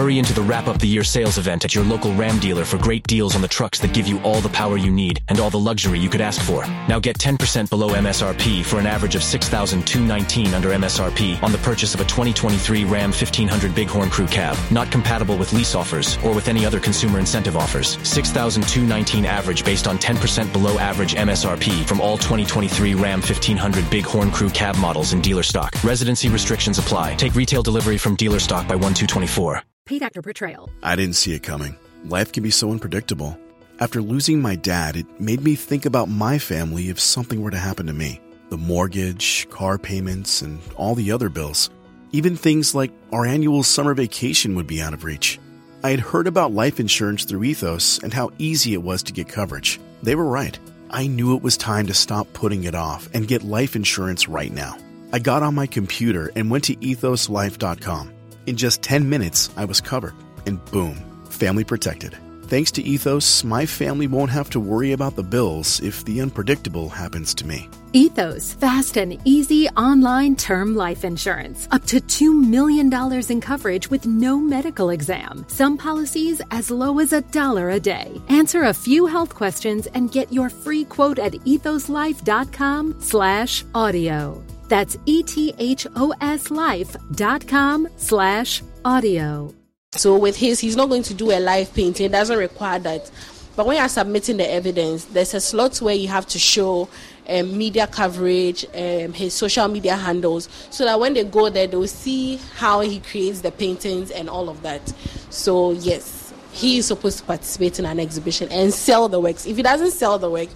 Hurry into the wrap up the year sales event at your local Ram dealer for great deals on the trucks that give you all the power you need and all the luxury you could ask for. Now get 10% below MSRP for an average of 6219 under MSRP on the purchase of a 2023 Ram 1500 Bighorn Crew Cab. Not compatible with lease offers or with any other consumer incentive offers. 6219 average based on 10% below average MSRP from all 2023 Ram 1500 Bighorn Crew Cab models in dealer stock. Residency restrictions apply. Take retail delivery from dealer stock by 1224. Paid actor portrayal. I didn't see it coming. Life can be so unpredictable. After losing my dad, it made me think about my family if something were to happen to me. The mortgage, car payments, and all the other bills. Even things like our annual summer vacation would be out of reach. I had heard about life insurance through Ethos and how easy it was to get coverage. They were right. I knew it was time to stop putting it off and get life insurance right now. I got on my computer and went to ethoslife.com. In just 10 minutes, I was covered, and boom, family protected. Thanks to Ethos, my family won't have to worry about the bills if the unpredictable happens to me. Ethos, fast and easy online term life insurance. Up to $2 million in coverage with no medical exam. Some policies as low as a dollar a day. Answer a few health questions and get your free quote at ethoslife.com slash audio. That's E-T-H-O-S life.com slash audio. So with his, he's not going to do a live painting. It doesn't require that. But when you're submitting the evidence, there's a slot where you have to show um, media coverage, um, his social media handles, so that when they go there, they'll see how he creates the paintings and all of that. So yes, he is supposed to participate in an exhibition and sell the works. If he doesn't sell the work,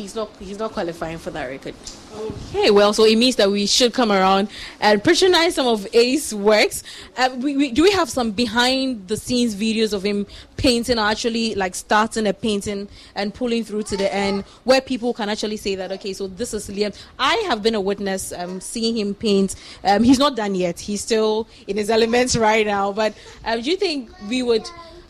he's not he's not qualifying for that record. Okay, well, so it means that we should come around and patronize some of Ace works. Uh, we, we, do we have some behind the scenes videos of him painting, actually like starting a painting and pulling through to the end, where people can actually say that okay, so this is Liam. I have been a witness um, seeing him paint. Um, he's not done yet. He's still in his elements right now. But um, do you think we would?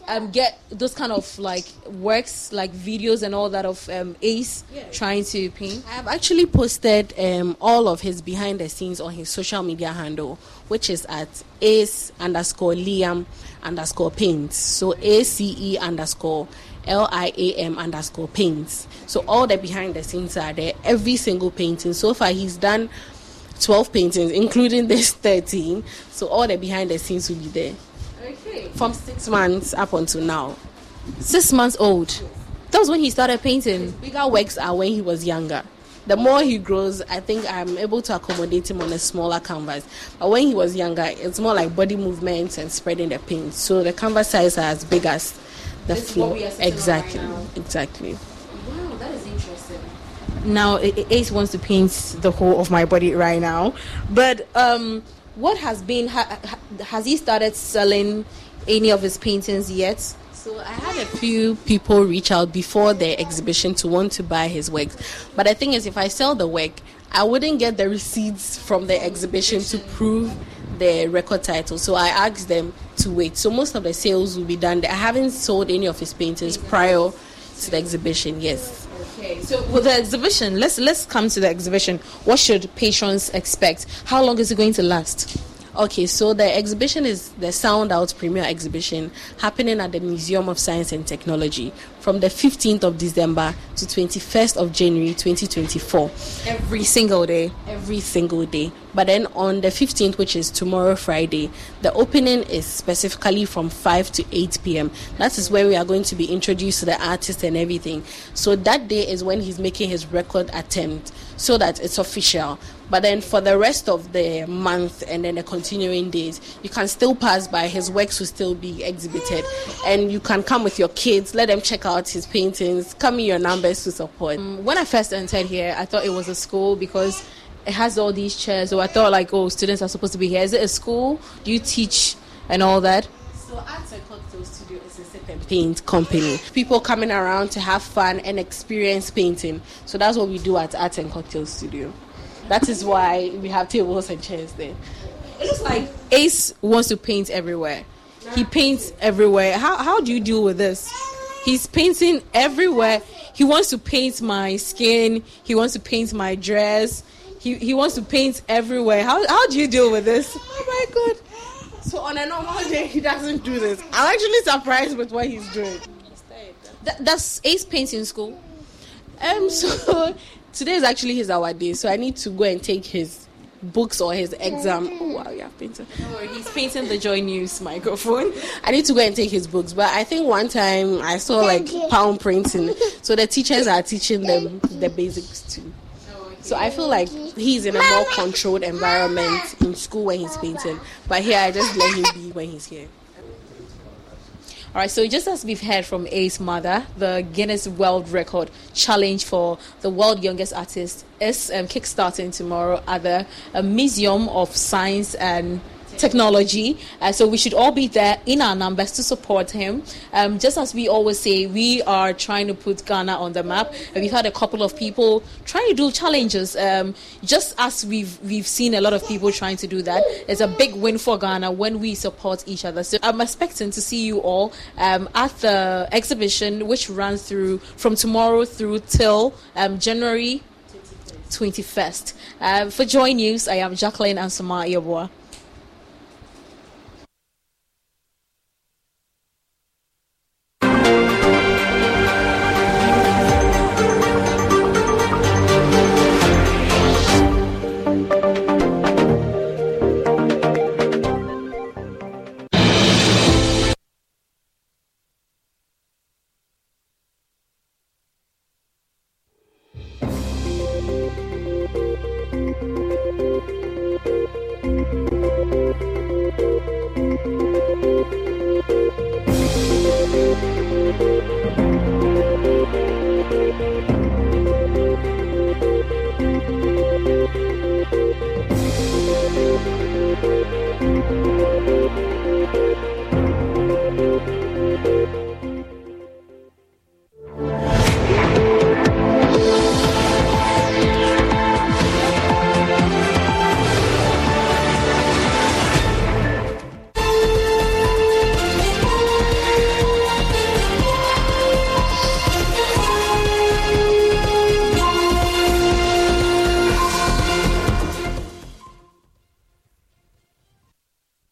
Um, get those kind of like works, like videos and all that of um, Ace yeah. trying to paint? I've actually posted um, all of his behind the scenes on his social media handle, which is at Ace underscore Liam underscore paints. So A C E underscore L I A M underscore paints. So all the behind the scenes are there. Every single painting. So far, he's done 12 paintings, including this 13. So all the behind the scenes will be there. Okay. From six months up until now. Six months old. That was when he started painting. His bigger works are when he was younger. The more he grows, I think I'm able to accommodate him on a smaller canvas. But when he was younger, it's more like body movements and spreading the paint. So the canvas size are as big as the This is floor. what we are sitting on Exactly. right exactly. Wow, that is interesting. Now, Ace wants to paint the whole of my body right now, but um, what has been ha, has he started selling any of his paintings yet? So I had a few people reach out before the exhibition to want to buy his works, but the thing is, if I sell the work, I wouldn't get the receipts from the exhibition to prove the record title. So I asked them to wait. So most of the sales will be done. I haven't sold any of his paintings prior to the exhibition. Yes. Okay, so with the exhibition, let's let's come to the exhibition. What should patrons expect? How long is it going to last? Okay, so the exhibition is the Sound Out Premier Exhibition happening at the Museum of Science and Technology from the 15th of December to 21st of January 2024. Every single day. Every single day. But then on the 15th, which is tomorrow, Friday, the opening is specifically from 5 to 8 p.m. That is where we are going to be introduced to the artist and everything. So that day is when he's making his record attempt so that it's official. But then for the rest of the month and then the continuing days, you can still pass by. His works will still be exhibited. And you can come with your kids, let them check out his paintings, come in your numbers to support. Um, when I first entered here, I thought it was a school because it has all these chairs. So I thought, like, oh, students are supposed to be here. Is it a school? Do you teach and all that? So Art and Cocktail Studio is a sip and paint company. People coming around to have fun and experience painting. So that's what we do at Art and Cocktail Studio. That is why we have tables and chairs there. It looks like Ace wants to paint everywhere. He paints everywhere. How how do you deal with this? He's painting everywhere. He wants to paint my skin. He wants to paint my dress. He he wants to paint everywhere. How how do you deal with this? Oh my god. So on a normal day he doesn't do this. I'm actually surprised with what he's doing. Th- does Ace painting school? Um so today is actually his hour day, so I need to go and take his books or his exam. Oh wow, you have painted. Oh, he's painting the Joy News microphone. I need to go and take his books, but I think one time I saw like palm printing, so the teachers are teaching them the basics too. So I feel like he's in a more controlled environment in school when he's painting, but here I just let him be when he's here. All right, so just as we've heard from A's mother, the Guinness World Record challenge for the world youngest artist is um, kickstarting tomorrow at the uh, Museum of Science and technology. Uh, so we should all be there in our numbers to support him. Um, just as we always say, we are trying to put Ghana on the map. We've had a couple of people trying to do challenges. Um, just as we've we've seen a lot of people trying to do that. It's a big win for Ghana when we support each other. So I'm expecting to see you all um, at the exhibition, which runs through from tomorrow through till um, January 21st. Uh, for Joy News, I am Jacqueline Ansama Yabua.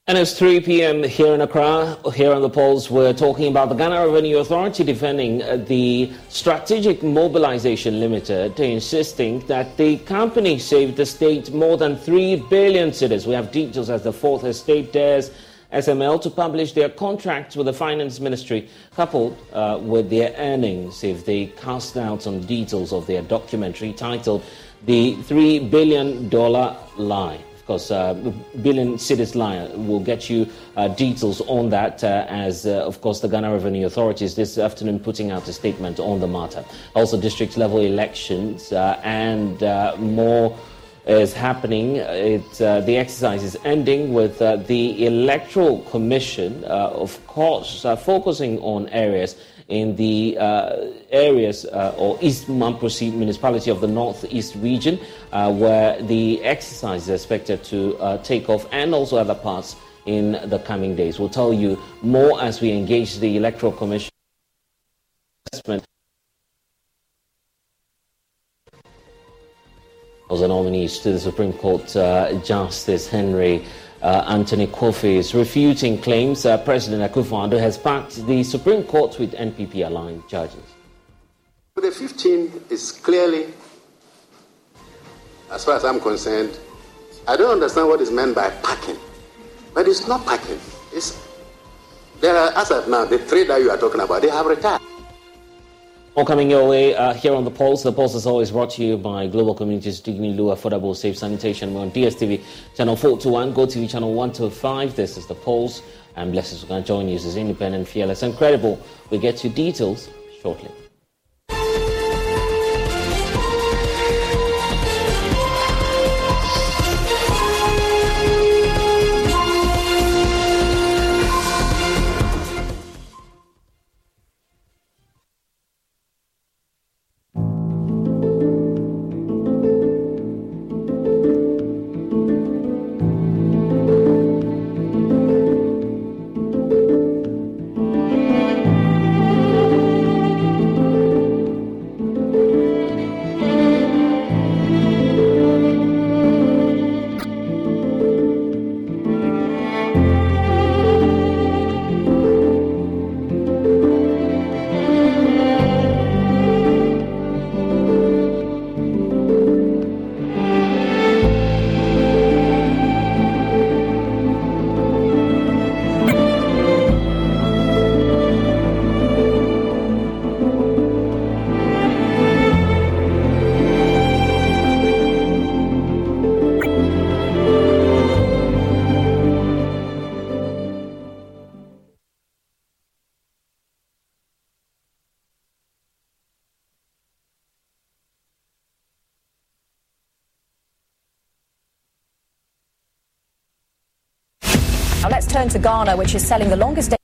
And it's 3 p.m. here in Accra. Here on the Pulse, we're talking about the Ghana Revenue Authority defending uh, the Strategic Mobilization Limited, insisting that the company saved the state more than 3 billion cedis. We have details as the fourth estate dares SML to publish their contracts with the Finance Ministry, coupled uh, with their earnings if they cast out some details of their documentary titled The $3 Billion Lie because uh, Billion Cedis Line will get you uh, details on that uh, as, uh, of course, the Ghana Revenue Authorities this afternoon putting out a statement on the matter. Also, district level elections uh, and uh, more is happening. It, uh, the exercise is ending with uh, the Electoral Commission, uh, of course, focusing on areas in the uh, areas uh, or East Mamprusi municipality of the Northeast region, where the exercise is expected to take off, and also other parts in the coming days. We'll tell you more as we engage the Electoral Commission. Was the nominees to the Supreme Court, uh, Justice Henry uh, Anthony Kofi is refuting claims uh, President Akufo-Addo has backed the Supreme Court with NPP-aligned judges. The 15 is clearly, as far as I'm concerned, I don't understand what is meant by packing, but it's not packing. It's there are as of now the three that you are talking about. They have retired. All coming your way uh, here on The Pulse. The Pulse is always brought to you by Global Communities Dignity Lu Affordable Safe Sanitation. We're on DSTV channel 421, Go TV channel 125. This is The Pulse. I'm blessed to join you. Is independent, fearless, and credible. We get to details shortly. Turn to Ghana, which is selling the longest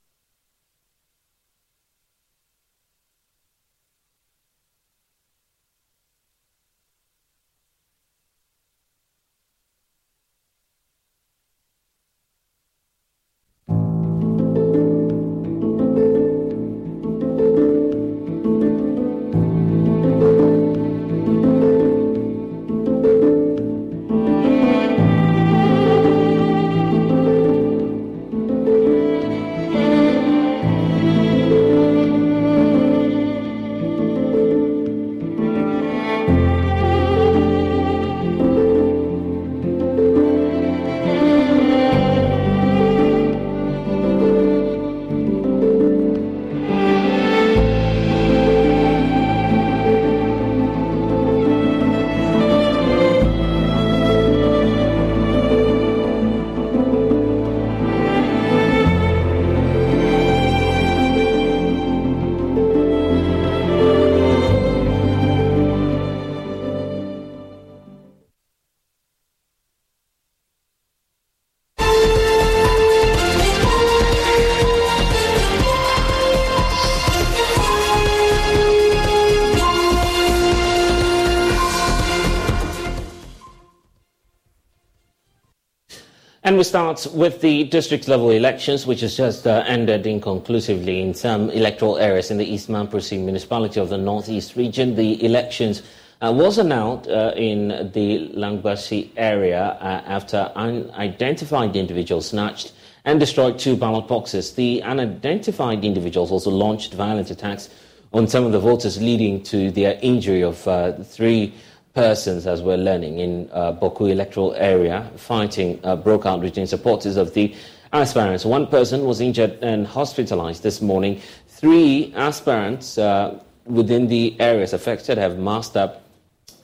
start with the district level elections, which has just uh, ended inconclusively in some electoral areas in the East Mamprusi municipality of the Northeast region. The elections uh, was announced uh, in the Langbinsi area uh, after unidentified individuals snatched and destroyed two ballot boxes. The unidentified individuals also launched violent attacks on some of the voters, leading to the injury of uh, three persons, as we're learning, in uh, Bawku electoral area. Fighting uh, broke out between supporters of the aspirants. One person was injured and hospitalized this morning. Three aspirants uh, within the areas affected have masked up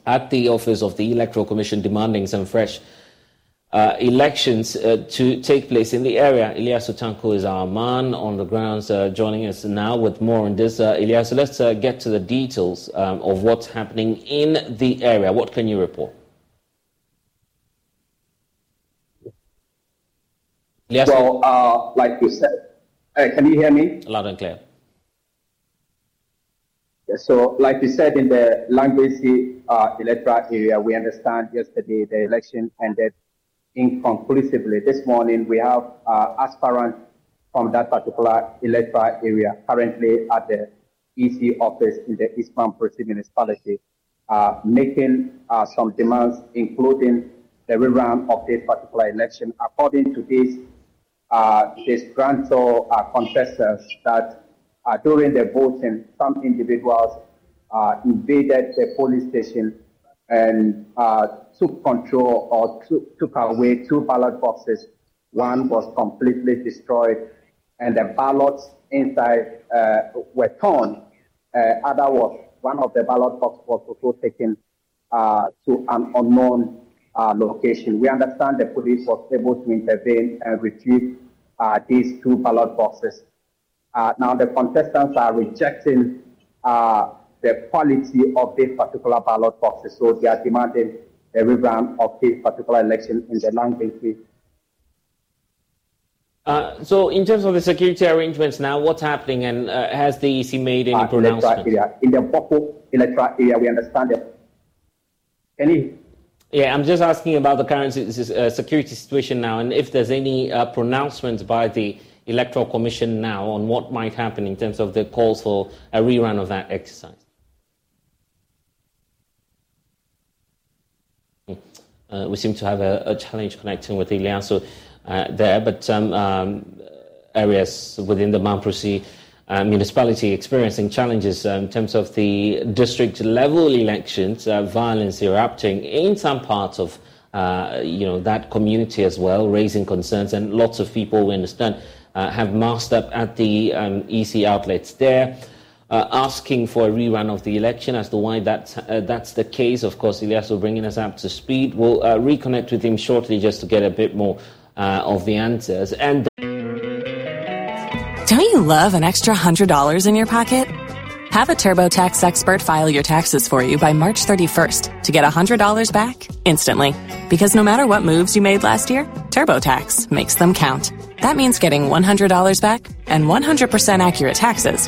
at the office of the Electoral Commission demanding some fresh uh, elections uh, to take place in the area. Ilyasu Tanko is our man on the grounds uh, joining us now with more on this. Uh, so let's uh, get to the details um, of what's happening in the area. What can you report? Well, uh, like you said, uh, can you hear me? Loud and clear. So, like you said, in the Langbinsi electoral area, we understand yesterday the election ended inconclusively. This morning, we have uh, aspirants from that particular electoral area currently at the EC office in the East Mamprusi municipality, uh, making uh, some demands, including the rerun of this particular election. According to this, uh, disgruntled uh, contestants that uh, during the voting, some individuals uh, invaded the police station and uh, took control or took, took away two ballot boxes. One was completely destroyed, and the ballots inside uh, were torn. Uh, other was one of the ballot boxes was also taken uh, to an unknown location. We understand the police was able to intervene and retrieve these two ballot boxes. Uh, now the contestants are rejecting uh, the quality of this particular ballot boxes, so they are demanding a rerun of this particular election in the Langbinsi. Uh, so, in terms of the security arrangements now, what's happening, and uh, has the EC made any uh, pronouncement? In the Boko electoral area, we understand that any yeah, I'm just asking about the current uh, security situation now, and if there's any uh, pronouncements by the Electoral Commission now on what might happen in terms of the calls for a rerun of that exercise? Uh, we seem to have a, a challenge connecting with Ilyasu uh, there, but um, um, areas within the Mamprusi uh, municipality experiencing challenges uh, in terms of the district level elections, uh, violence erupting in some parts of you know that community as well, raising concerns, and lots of people we understand have masked up at the um, EC outlets there. Uh, asking for a rerun of the election as to why that's, uh, that's the case. Of course, Elias will bring us up to speed. We'll uh, reconnect with him shortly just to get a bit more uh, of the answers. And don't you love an extra hundred dollars in your pocket? Have a TurboTax expert file your taxes for you by March 31st to get $100 back instantly. Because no matter what moves you made last year, TurboTax makes them count. That means getting $100 back and 100% accurate taxes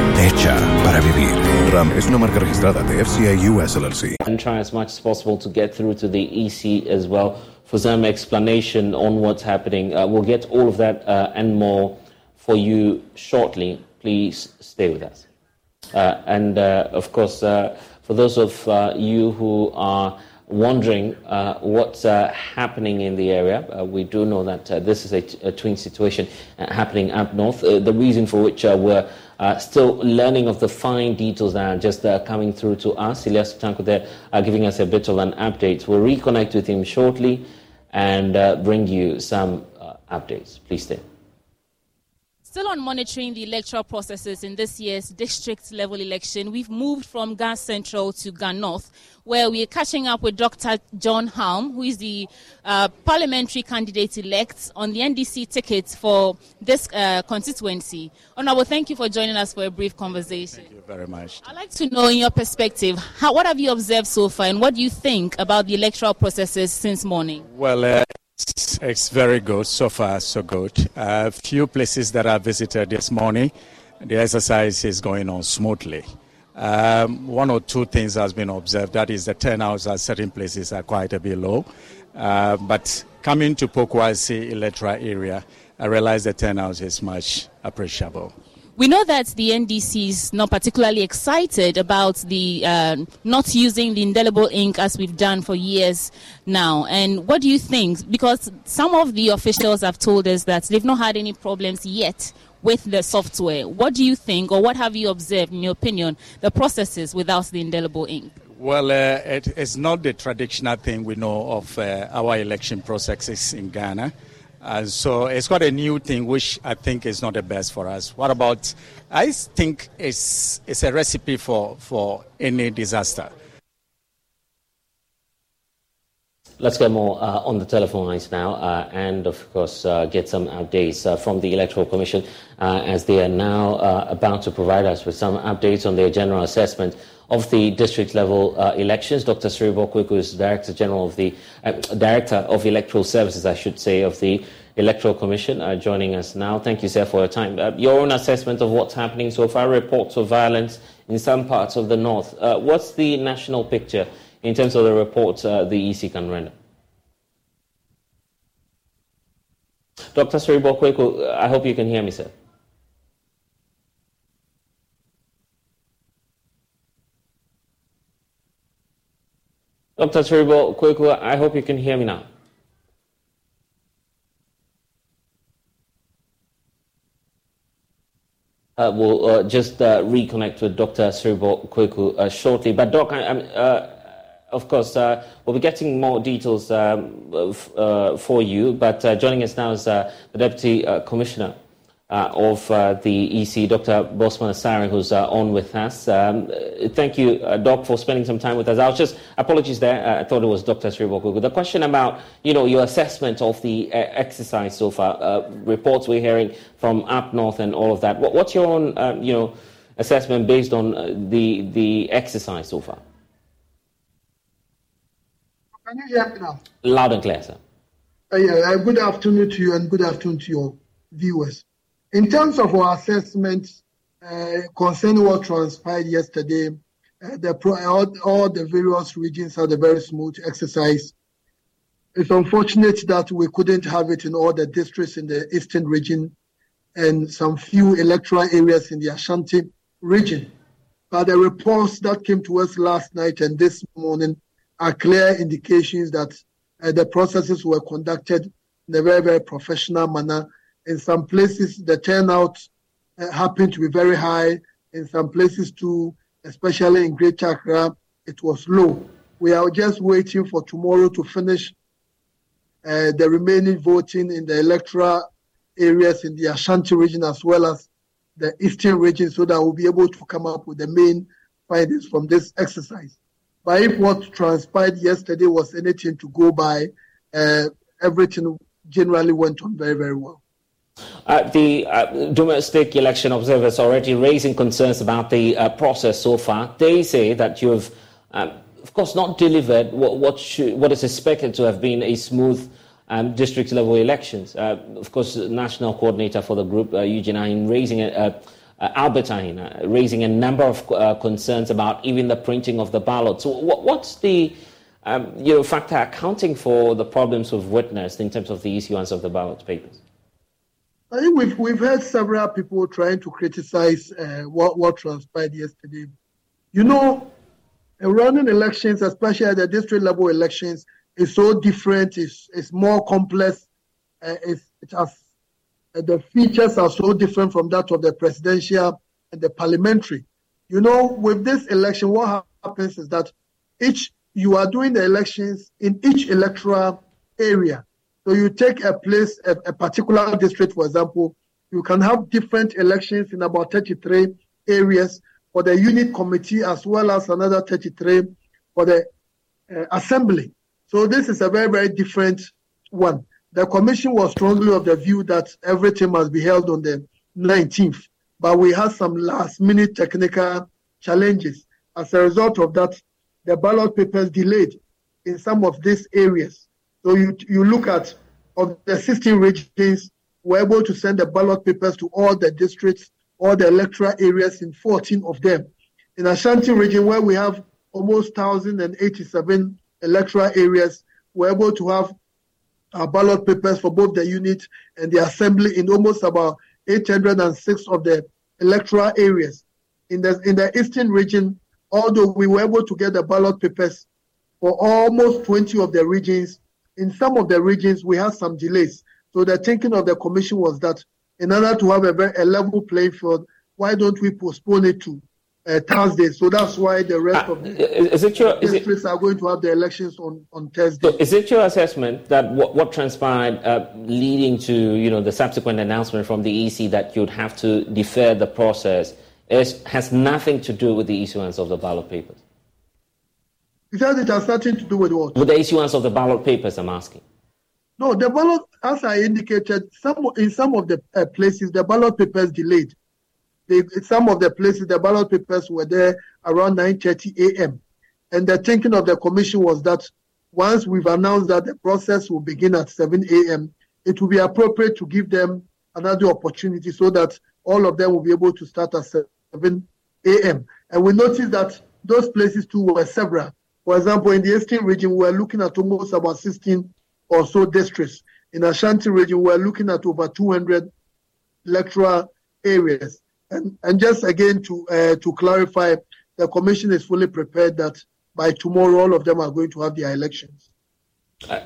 hecha para vivir. RAM es una marca registrada de FCA US LLC. And try as much as possible to get through to the EC as well for some explanation on what's happening. Uh, we'll get all of that uh, and more for you shortly. Please stay with us. Uh, and uh, of course, uh, for those of uh, you who are wondering uh, what's uh, happening in the area. Uh, we do know that this is a, t- a twin situation happening up north. the reason for which we're uh, still learning of the fine details that are just uh, coming through to us. Elias Tanko there uh, giving us a bit of an update. We'll reconnect with him shortly and uh, bring you some uh, updates. Please stay. Still on monitoring the electoral processes in this year's district level election, we've moved from Ga Central to Ga North, where we are catching up with Dr. John Halm, who is the uh, parliamentary candidate elect on the NDC ticket for this uh, constituency. Honorable, thank you for joining us for a brief conversation. Thank you very much. I'd like to know, in your perspective, how, what have you observed so far, and what do you think about the electoral processes since morning? Well, uh, it's, it's very good. So far, so good. A few places that I visited this morning, the exercise is going on smoothly. Um, one or two things has been observed. That is, the turnouts at certain places are quite a bit low. Uh, but coming to Pokuase electoral area, I realize the turnout is much appreciable. We know that the NDC is not particularly excited about the uh, not using the indelible ink as we've done for years now. And what do you think? Because some of the officials have told us that they've not had any problems yet with the software. What do you think, or what have you observed, in your opinion, the processes without the indelible ink? Well, uh, it, it's not the traditional thing we know of uh, our election processes in Ghana. Uh, so it's got a new thing, which I think is not the best for us. What about? I think it's it's a recipe for for any disaster. Let's get more uh, on the telephone lines now, uh, and of course uh, get some updates uh, from the Electoral Commission uh, as they are now about to provide us with some updates on their general assessment of the district level uh, elections. Dr. Quaicoe is Director General of the uh, Director of Electoral Services, I should say, of the Electoral Commission, uh, joining us now. Thank you, sir, for your time. Uh, your own assessment of what's happening so far. Reports of violence in some parts of the north. Uh, what's the national picture in terms of the reports uh, the EC can render? Dr. Serebour Quaicoe, I hope you can hear me, sir. Dr. Serebour Quaicoe, I hope you can hear me now. Uh, we'll uh, just uh, reconnect with Dr. Serebour Quaicoe uh, shortly. But, Doc, I, uh, of course, uh, we'll be getting more details um, for you. But joining us now is the Deputy Commissioner uh, of uh, the EC, Dr. Bossman Asare, who's uh, on with us. Um, thank you, Doc, for spending some time with us. I was just, apologies there, I thought it was Dr. Quaicoe. The question about, you know, your assessment of the exercise so far, reports we're hearing from up north and all of that. What, what's your own, um, you know, assessment based on the, the exercise so far? Can you hear me now? Loud and clear, sir. Uh, yeah, good afternoon to you and good afternoon to your viewers. In terms of our assessment uh, concerning what transpired yesterday, uh, the pro- all, all, the various regions had a very smooth exercise. It's unfortunate that we couldn't have it in all the districts in the eastern region and some few electoral areas in the Ashanti region. But the reports that came to us last night and this morning are clear indications that uh, the processes were conducted in a very, very professional manner in some places, the turnout uh, happened to be very high. In some places, too, especially in Greater Accra, it was low. We are just waiting for tomorrow to finish uh, the remaining voting in the electoral areas in the Ashanti region as well as the eastern region so that we'll be able to come up with the main findings from this exercise. But if what transpired yesterday was anything to go by, uh, everything generally went on very, very well. Uh, the uh, domestic election observers are already raising concerns about the uh, process so far. They say that you have, um, of course, not delivered what, what, should, what, is expected to have been a smooth um, district level elections. Uh, of course, national coordinator for the group, uh, Eugene Arhin, raising a, uh, Albert Arhin, raising a number of concerns about even the printing of the ballots. So, what, what's the um, you know, factor accounting for the problems we've witnessed in terms of the issuance of the ballot papers? I think we've we've heard several people trying to criticize uh, what what transpired yesterday. You know, running elections, especially at the district level elections, is so different. It's it's more complex. Uh, it's, it has uh, the features are so different from that of the presidential and the parliamentary. You know, with this election, what happens is that each you are doing the elections in each electoral area so you take a place, a, a particular district, for example, you can have different elections in about 33 areas for the unit committee as well as another 33 for the uh, assembly. So this is a very, very different one. The commission was strongly of the view that everything must be held on the 19th, but we had some last minute technical challenges. As a result of that, the ballot papers delayed in some of these areas. So you, you look at of the 16 regions, we're able to send the ballot papers to all the districts, all the electoral areas in 14 of them. In Ashanti region, where we have almost 1,087 electoral areas, we're able to have our ballot papers for both the unit and the assembly in almost about 806 of the electoral areas. In the in the eastern region, although we were able to get the ballot papers for almost 20 of the regions, in some of the regions we had some delays. So the thinking of the commission was that in order to have a, very, a level playing field, why don't we postpone it to uh, Thursday? So that's why the rest uh, of the is it your, districts it, are going to have the elections on, on Thursday. So is it your assessment that what, what transpired uh, leading to you know the subsequent announcement from the EC that you'd have to defer the process is, has nothing to do with the issuance of the ballot papers? Said it has nothing to do with what? With the issuance of the ballot papers, I'm asking. No, the ballot, as I indicated, some in some of the uh, places the ballot papers delayed. Some of the places the ballot papers were there around 9:30 a.m. And the thinking of the commission was that once we've announced that the process will begin at 7 a.m., it will be appropriate to give them another opportunity so that all of them will be able to start at 7 a.m. And we noticed that those places too were several. For example, in the Eastern region, we're looking at almost about 16 or so districts. In Ashanti region, we're looking at over 200 electoral areas. And, and just again to uh, to clarify, the commission is fully prepared that by tomorrow all of them are going to have their elections. Uh,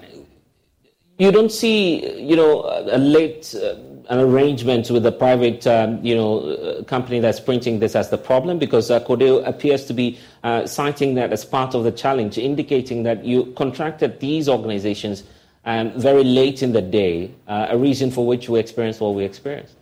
you don't see, you know, a late uh, an arrangement with a private, um, you know, uh, company that's printing this as the problem because uh, CODEO appears to be uh, citing that as part of the challenge, indicating that you contracted these organizations um, very late in the day, uh, a reason for which we experienced what we experienced.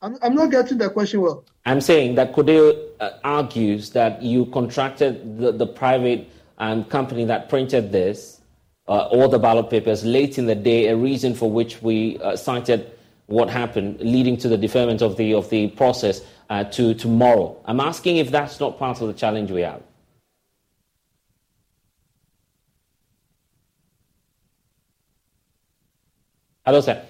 I'm, I'm not getting the question well. I'm saying that CODEO uh, argues that you contracted the, the private um, company that printed this uh, all the ballot papers late in the day, a reason for which we uh, cited what happened, leading to the deferment of the, of the process uh, to tomorrow. I'm asking if that's not part of the challenge we have. Hello, sir.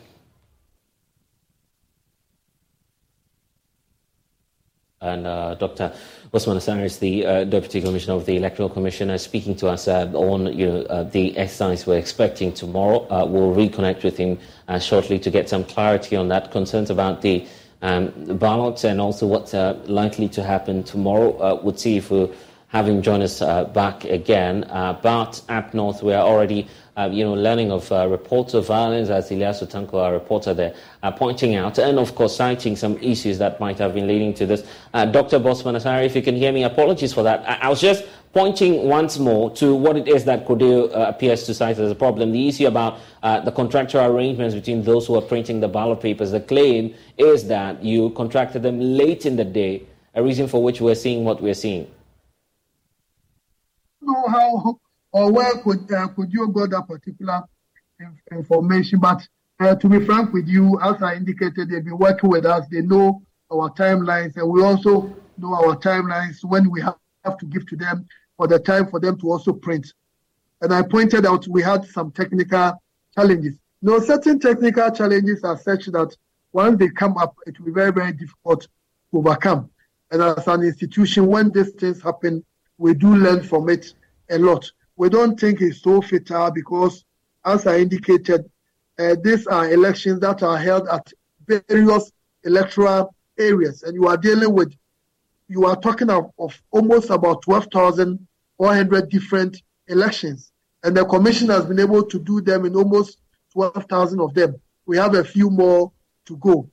And uh, Dr. Bossman Asare is the uh, Deputy Commissioner of the Electoral Commission, uh, speaking to us uh, on you know, uh, the exercise we're expecting tomorrow. Uh, we'll reconnect with him shortly to get some clarity on that, concerns about the um, ballots and also what's likely to happen tomorrow. we'll see if we'll have joined join us back again. but up north, we are already uh, you know, learning of uh, reports of violence, as Ilyasu Tanko, our reporter there, uh, pointing out, and of course citing some issues that might have been leading to this. Uh, Dr. Bossman Asare, if you can hear me, apologies for that. I, I, was just pointing once more to what it is that CODEO uh, appears to cite as a problem. The issue about uh, the contractual arrangements between those who are printing the ballot papers. The claim is that you contracted them late in the day, a reason for which we're seeing what we're seeing. Know how or where could uh, could you got that particular information? But uh, to be frank with you, as I indicated, they've been working with us. They know our timelines, and we also know our timelines when we have, have to give to them for the time for them to also print. And I pointed out we had some technical challenges. No, certain technical challenges are such that once they come up, it will be very, very difficult to overcome. And as an institution, when these things happen, we do learn from it a lot we don't think it's so fatal because, as I indicated, uh, these are elections that are held at various electoral areas, and you are dealing with, you are talking of, of almost about 12,400 different elections, and the commission has been able to do them in almost 12,000 of them. We have a few more to go.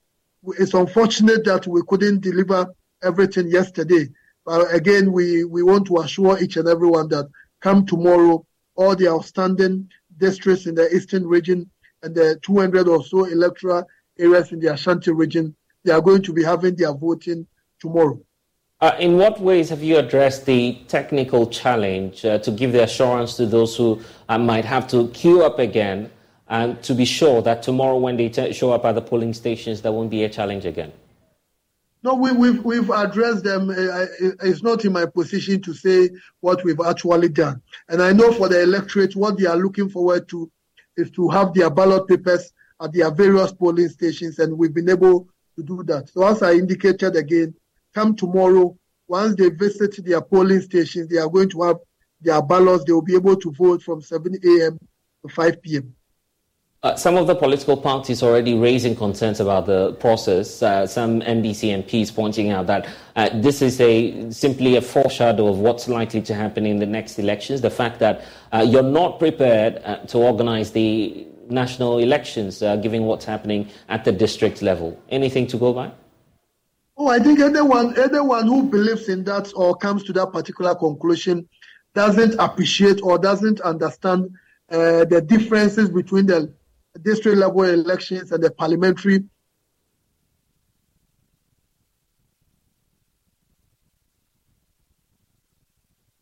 It's unfortunate that we couldn't deliver everything yesterday, but again, we, we want to assure each and everyone that come tomorrow, all the outstanding districts in the eastern region and the 200 or so electoral areas in the Ashanti region, they are going to be having their voting tomorrow. Uh, in what ways have you addressed the technical challenge uh, to give the assurance to those who uh, might have to queue up again and to be sure that tomorrow when they t- show up at the polling stations, there won't be a challenge again? No, we, have we've, we've addressed them. It's not in my position to say what we've actually done. And I know for the electorate, what they are looking forward to is to have their ballot papers at their various polling stations, and we've been able to do that. So as I indicated again, come tomorrow, once they visit their polling stations, they are going to have their ballots. They will be able to vote from 7 a.m. to 5 p.m. Uh, some of the political parties already raising concerns about the process. Uh, some NDC MPs pointing out that uh, this is a simply a foreshadow of what's likely to happen in the next elections. The fact that uh, you're not prepared uh, to organize the national elections, uh, given what's happening at the district level. Anything to go by? Oh, I think anyone anyone who believes in that or comes to that particular conclusion doesn't appreciate or doesn't understand the differences between the district level elections and the parliamentary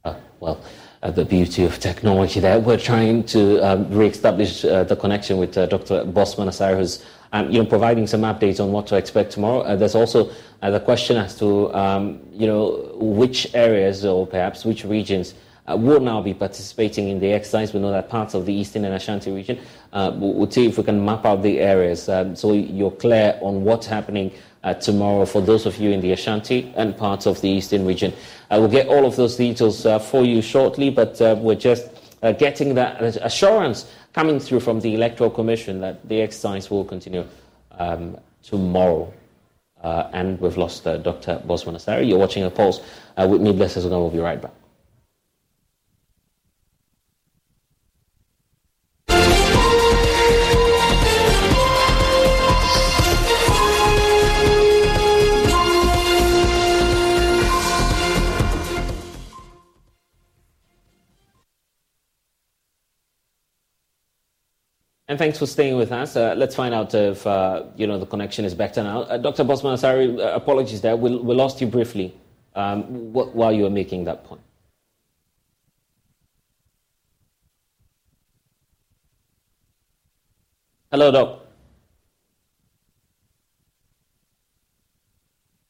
uh, well, uh, the beauty of technology there. We're trying to um, re-establish uh, the connection with uh, Dr. Bossman Asare, who's um, you know, providing some updates on what to expect tomorrow. Uh, there's also uh, the question as to um, you know, which areas or perhaps which regions uh, will now be participating in the exercise. We know that parts of the Eastern and Ashanti region. Uh, we'll, see if we can map out the areas um, so you're clear on what's happening uh, tomorrow for those of you in the Ashanti and parts of the Eastern region. Uh, we'll get all of those details uh, for you shortly, but uh, we're just getting that assurance coming through from the Electoral Commission that the exercise will continue um, tomorrow. and we've lost Dr. Bossman Asare. You're watching a pulse with me, Blessed We'll be right back. And thanks for staying with us. Uh, let's find out if uh, you know the connection is better now. Uh, Dr. Bossman, sorry, uh, apologies there. We, we, lost you briefly um, wh- while you were making that point. Hello, Doc.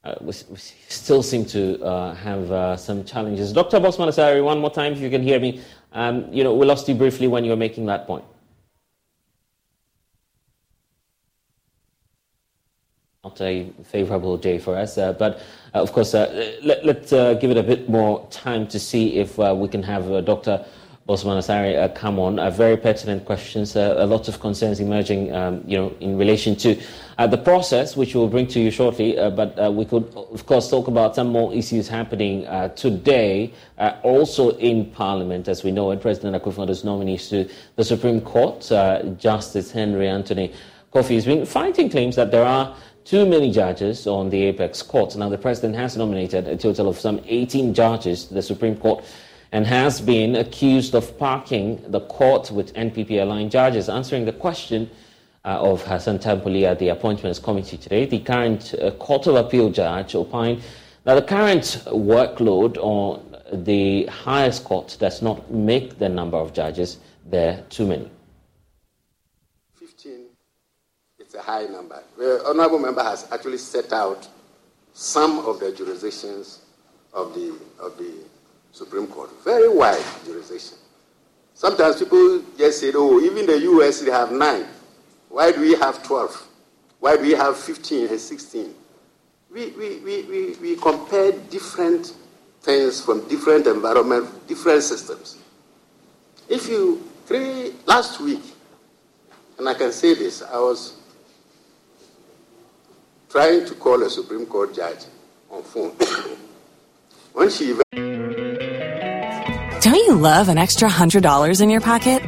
Uh, we, we, still seem to uh, have some challenges. Dr. Bossman Asare, one more time, if you can hear me. Um, you know, we lost you briefly when you were making that point. Not a favorable day for us. Uh, but uh, of course, uh, let, us uh, give it a bit more time to see if uh, we can have uh, Dr. Bossman Asare come on. very pertinent questions, a lot of concerns emerging, um, you know, in relation to the process, which we'll bring to you shortly. but we could, of course, talk about some more issues happening today, also in Parliament, as we know it. President Akufo-Addo's nominees to the Supreme Court, Justice Henry Anthony Kwofie, has been fighting claims that there are too many judges on the apex court. Now, the president has nominated a total of some 18 judges to the Supreme Court and has been accused of parking the court with NPP aligned judges. Answering the question uh, of Hassan Tampuli at the Appointments Committee today, the current uh, Court of Appeal judge opined that the current workload on the highest court does not make the number of judges there too many. It's a high number. The honorable member has actually set out some of the jurisdictions of the, of the Supreme Court. Very wide jurisdiction. Sometimes people just say, oh, even the US, they have nine. Why do we have 12? Why do we have 15 and 16? We, we, we, we, we compare different things from different environments, different systems. If you, three, last week, and I can say this, I was trying to call a Supreme Court judge on phone. when she. Don't you love an extra $100 in your pocket?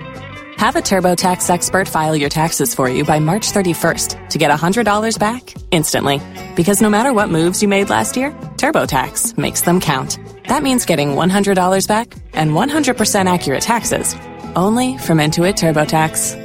Have a TurboTax expert file your taxes for you by March 31st to get $100 back instantly. Because no matter what moves you made last year, TurboTax makes them count. That means getting $100 back and 100% accurate taxes only from Intuit TurboTax.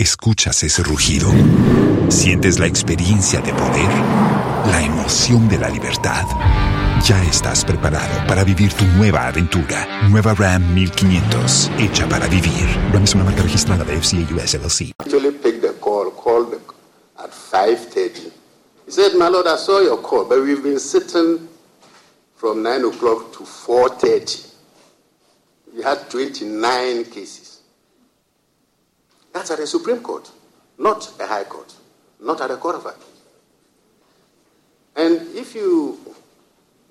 ¿Escuchas ese rugido? ¿Sientes la experiencia de poder? ¿La emoción de la libertad? Ya estás preparado para vivir tu nueva aventura. Nueva Ram 1500, hecha para vivir. Ram es una marca registrada de FCA US LLC. Actually picked the call, called at 5.30. He said, my lord, I saw your call, but we've been sitting from 9 o'clock to 4.30. We had 29 cases. That's at the Supreme Court, not a High Court, not at the Court of Appeal. And if you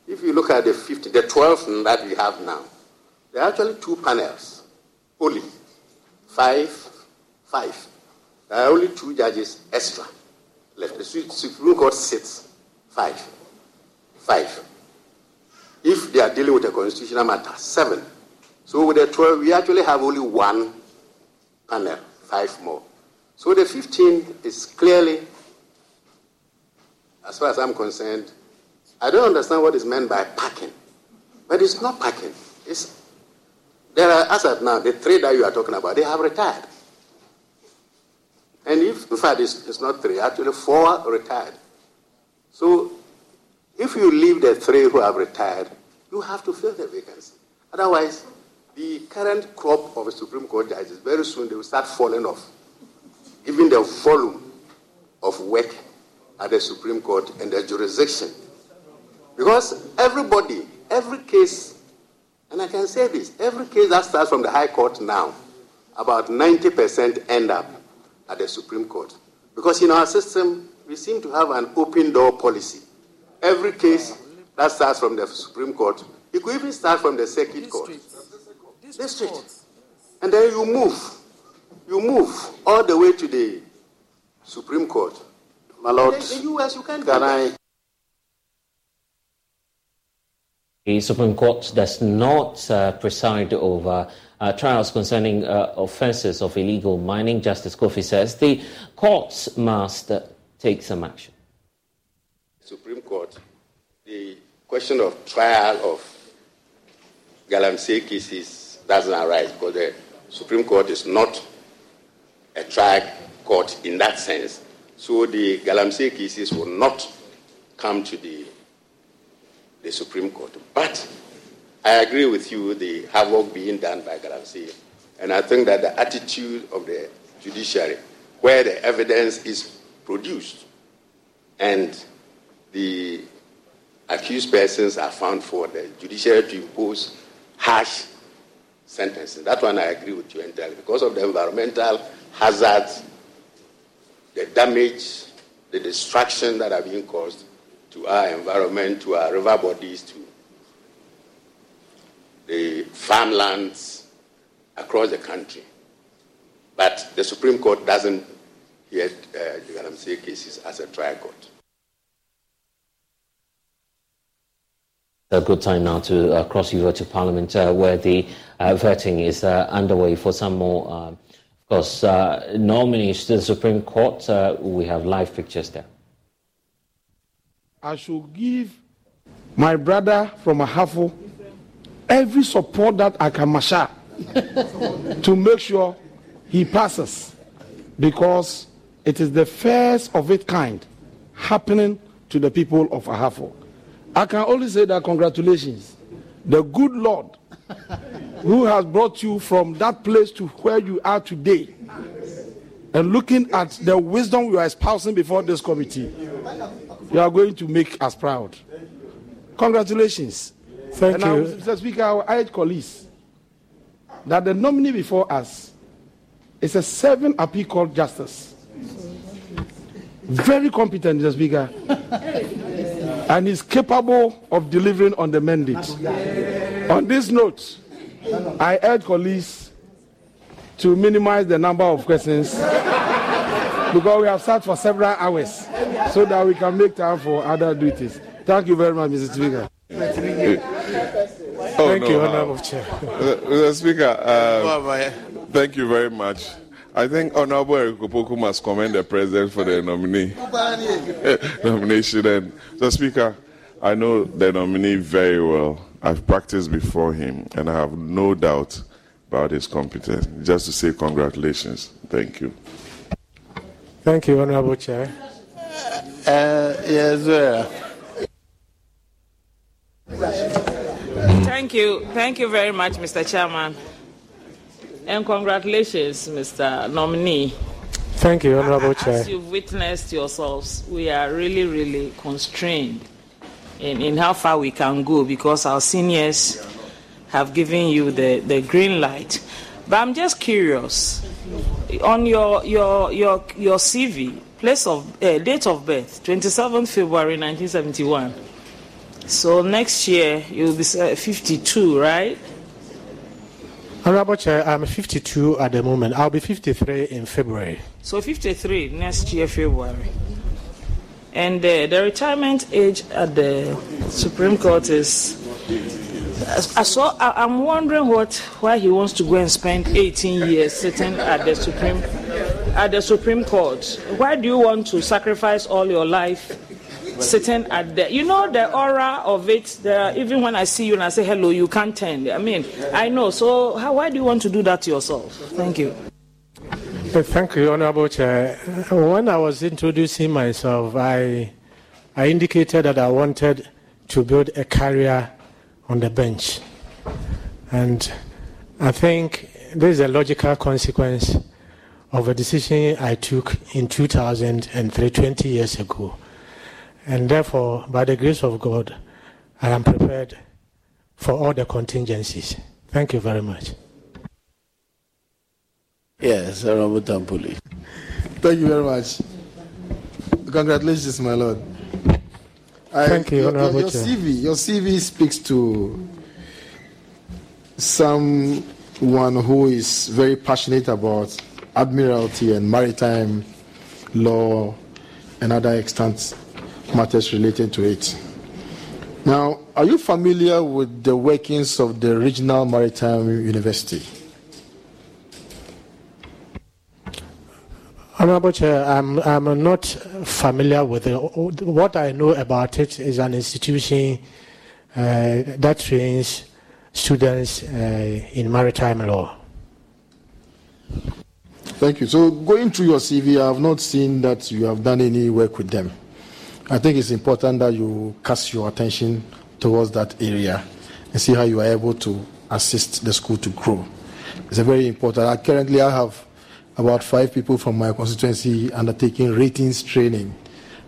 if you look at the 50, the 12 that we have now, there are actually two panels, only five, five. There are only two judges extra left. The Supreme Court sits five, five. If they are dealing with a constitutional matter, seven. So with the 12, we actually have only one panel, five more. So the 15 is clearly, as far as I'm concerned, I don't understand what is meant by packing. But it's not packing. It's, there are, as of now, the three that you are talking about, they have retired. And if, in fact, it's, it's not three, actually four retired. So if you leave the three who have retired, you have to fill the vacancy. Otherwise, the current crop of Supreme Court judges, very soon they will start falling off. Given the volume of work at the Supreme Court and the jurisdiction. Because everybody, every case, and I can say this, every case that starts from the High Court now, about 90% end up at the Supreme Court. Because in our system, we seem to have an open door policy. Every case that starts from the Supreme Court, it could even start from the Circuit Court. District. And then you move. You move all the way to the Supreme Court. My Lord, In the US, you can't can I. The Supreme Court does not uh, preside over uh, trials concerning uh, offences of illegal mining. Justice Kwofie says the courts must uh, take some action. Supreme Court, the question of trial of Galamsey cases doesn't arise because the Supreme Court is not a trial court in that sense. So the Galamsey cases will not come to the, the Supreme Court. But I agree with you, the havoc being done by Galamsey. And I think that the attitude of the judiciary, where the evidence is produced and the accused persons are found for the judiciary to impose harsh sentences. That one I agree with you entirely. Because of the environmental hazards, the damage, the destruction that are being caused to our environment, to our river bodies, to the farmlands across the country. But the Supreme Court doesn't yet hear uh, Galamsey cases as a trial court. A good time now to uh, cross over to Parliament, uh, where the voting is uh, underway for some more, uh, of course, uh, nominees to the Supreme Court. Uh, we have live pictures there. I should give my brother from Ahafo every support that I can muster to make sure he passes because it is the first of its kind happening to the people of Ahafo. I can only say that congratulations. The good Lord who has brought you from that place to where you are today and looking at the wisdom you are espousing before this committee, you are going to make us proud. Congratulations. Thank and Now, you. Mr. Speaker, will urge colleagues that the nominee before us is a seven appeal court justice. Very competent, Mr. Speaker. and is capable of delivering on the mandate. On this note, I urge colleagues to minimize the number of questions because we have sat for several hours so that we can make time for other duties. Thank you very much, Mr. Speaker. Oh, Thank no, you, uh, Honorable Chair. Mr. Speaker, um, thank you very much. I think Honorable Eric Opoku must commend the President for the nominee nomination. And the Speaker, I know the nominee very well. I've practiced before him, and I have no doubt about his competence. Just to say congratulations. Thank you. Thank you, Honorable Chair. Uh, yes, sir. Thank you. Thank you very much, Mr. Chairman. And congratulations, Mr. Nominee. Thank you, Honorable Chair. As you've witnessed yourselves, we are really, really constrained in, in how far we can go because our seniors have given you the, the green light. But I'm just curious on your your your your CV, place of uh, date of birth, 27th February 1971. So next year you'll be uh, 52, right? Honorable Chair, I'm 52 at the moment. I'll be 53 in February. So 53 next year February. And the retirement age at the Supreme Court is. I saw. I- I'm wondering what why he wants to go and spend 18 years sitting at the Supreme at the Supreme Court. Why do you want to sacrifice all your life sitting at the? You know the aura of it. The, even when I see you and I say hello, you can't turn. I mean, I know. So how, why do you want to do that to yourself? Thank you. Thank you, Honorable Chair. When I was introducing myself, I, I indicated that I wanted to build a career on the bench. And I think this is a logical consequence of a decision I took in 2003, 20 years ago. And therefore, by the grace of God, I am prepared for all the contingencies. Thank you very much. Yes, Honorable Tampuli. Thank you very much. Congratulations, my lord. I- Thank you, your, your, your Chair. CV, your CV speaks to someone who is very passionate about admiralty and maritime law and other extant matters related to it. Now, are you familiar with the workings of the Regional Maritime University? Honorable Chair, I'm, I'm not familiar with it. What I know about it is an institution uh, that trains students uh, in maritime law. Thank you. So, going through your CV, I have not seen that you have done any work with them. I think it's important that you cast your attention towards that area and see how you are able to assist the school to grow. It's a very important. I, currently, I have about five people from my constituency undertaking ratings training.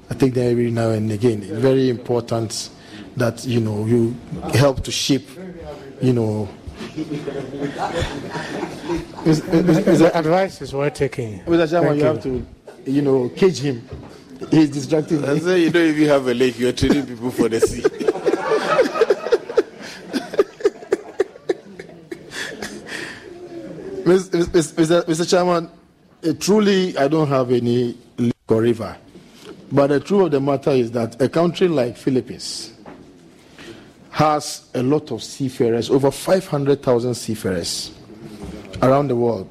I take them every now and again. It's very important that you know you help to shape, you know. Is- is- is- The advice is worth taking. Mr. Chairman, Thank you have to, you know, cage him. He's distracting I say you don't even have a lake, you're training people for the sea. Mr. Mr. Mr. Chairman, uh, truly, I don't have any lake or river. But the truth of the matter is that a country like Philippines has a lot of seafarers, over 500,000 seafarers around the world.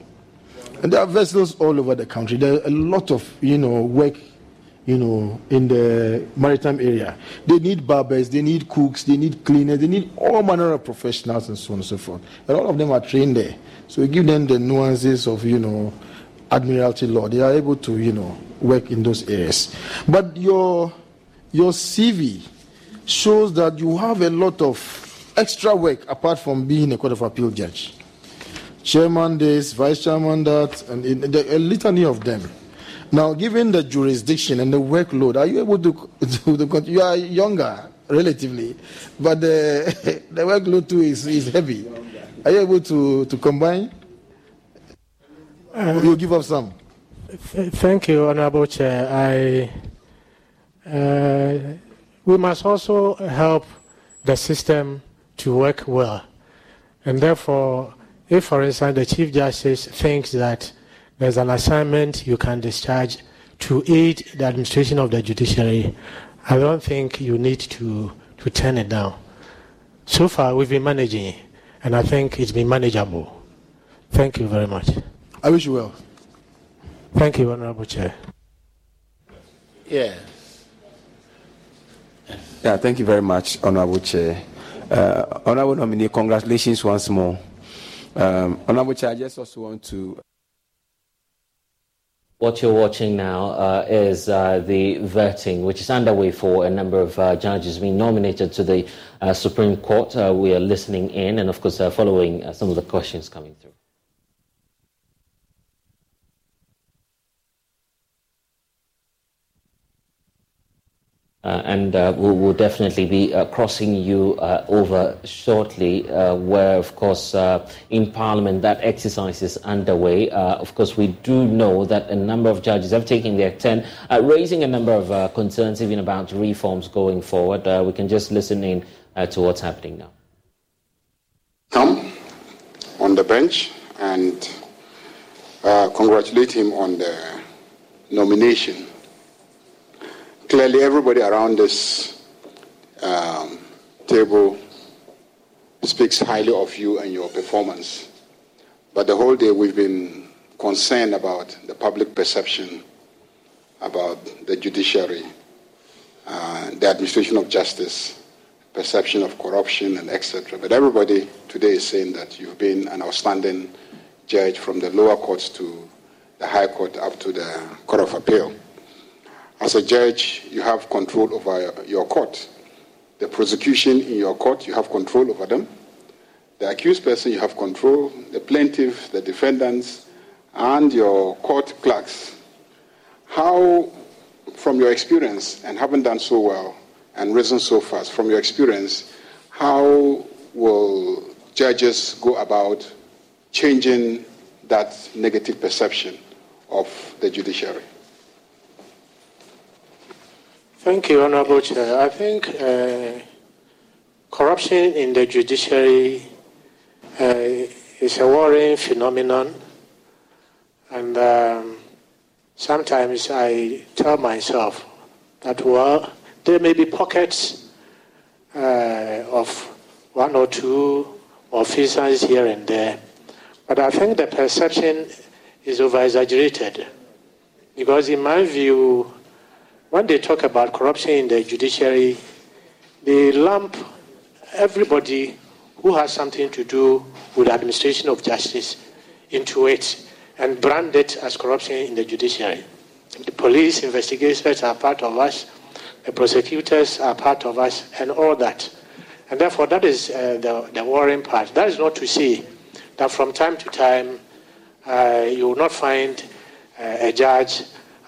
And there are vessels all over the country. There are a lot of, you know, work, you know, in the maritime area. They need barbers, they need cooks, they need cleaners, they need all manner of professionals and so on and so forth. And all of them are trained there. So we give them the nuances of, you know, admiralty law. They are able to, you know, work in those areas. But your your CV shows that you have a lot of extra work apart from being a court of appeal judge. Chairman this, vice chairman that, and in, the, a litany of them. Now, given the jurisdiction and the workload, are you able to, to, to? You are younger, relatively, but the, the workload too is, is heavy. Are you able to, to combine? You give up some. Th- Thank you, Honorable Chair. I, uh, we must also help the system to work well. And therefore, If, for instance, the Chief Justice thinks that there's an assignment you can discharge to aid the administration of the judiciary, I don't think you need to, to turn it down. So far, we've been managing, and I think it's been manageable. Thank you very much. I wish you well. Thank you, Honorable Chair. Yeah. Yeah, thank you very much, Honorable Chair. Uh, Honorable nominee, congratulations once more. Um, Honorable Chair, I just also want to. What you're watching now uh, is uh, the vetting, which is underway for a number of uh, judges being nominated to the uh, Supreme Court. Uh, we are listening in and, of course, uh, following some of the questions coming through. Uh, and uh, we'll, we'll, definitely be uh, crossing you uh, over shortly, uh, where, of course, uh, in Parliament that exercise is underway. of course, we do know that a number of judges have taken their turn, raising a number of concerns even about reforms going forward. we can just listen in to what's happening now. Come on the bench and congratulate him on the nomination clearly everybody around this um, table speaks highly of you and your performance. But the whole day we've been concerned about the public perception about the judiciary, uh, the administration of justice, perception of corruption, and etc. But everybody today is saying that you've been an outstanding judge from the lower courts to the High Court up to the Court of Appeal. As a judge, you have control over your court. The prosecution in your court, you have control over them. The accused person, you have control. The plaintiff, the defendants, and your court clerks. How, from your experience, and having done so well and risen so fast, from your experience, how will judges go about changing that negative perception of the judiciary? Thank you, Honorable Chair. I think uh, corruption in the judiciary uh, is a worrying phenomenon, and um, sometimes I tell myself that, well, there may be pockets uh, of one or two officers here and there, but I think the perception is over exaggerated because, in my view, when they talk about corruption in the judiciary, they lump everybody who has something to do with administration of justice into it and brand it as corruption in the judiciary. The police investigators are part of us, the prosecutors are part of us, and all that. And therefore, that is uh, the, the worrying part. That is not to say that from time to time uh, you will not find uh, a judge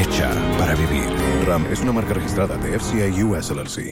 hecha para vivir. RAM es una marca registrada de FCI US LLC.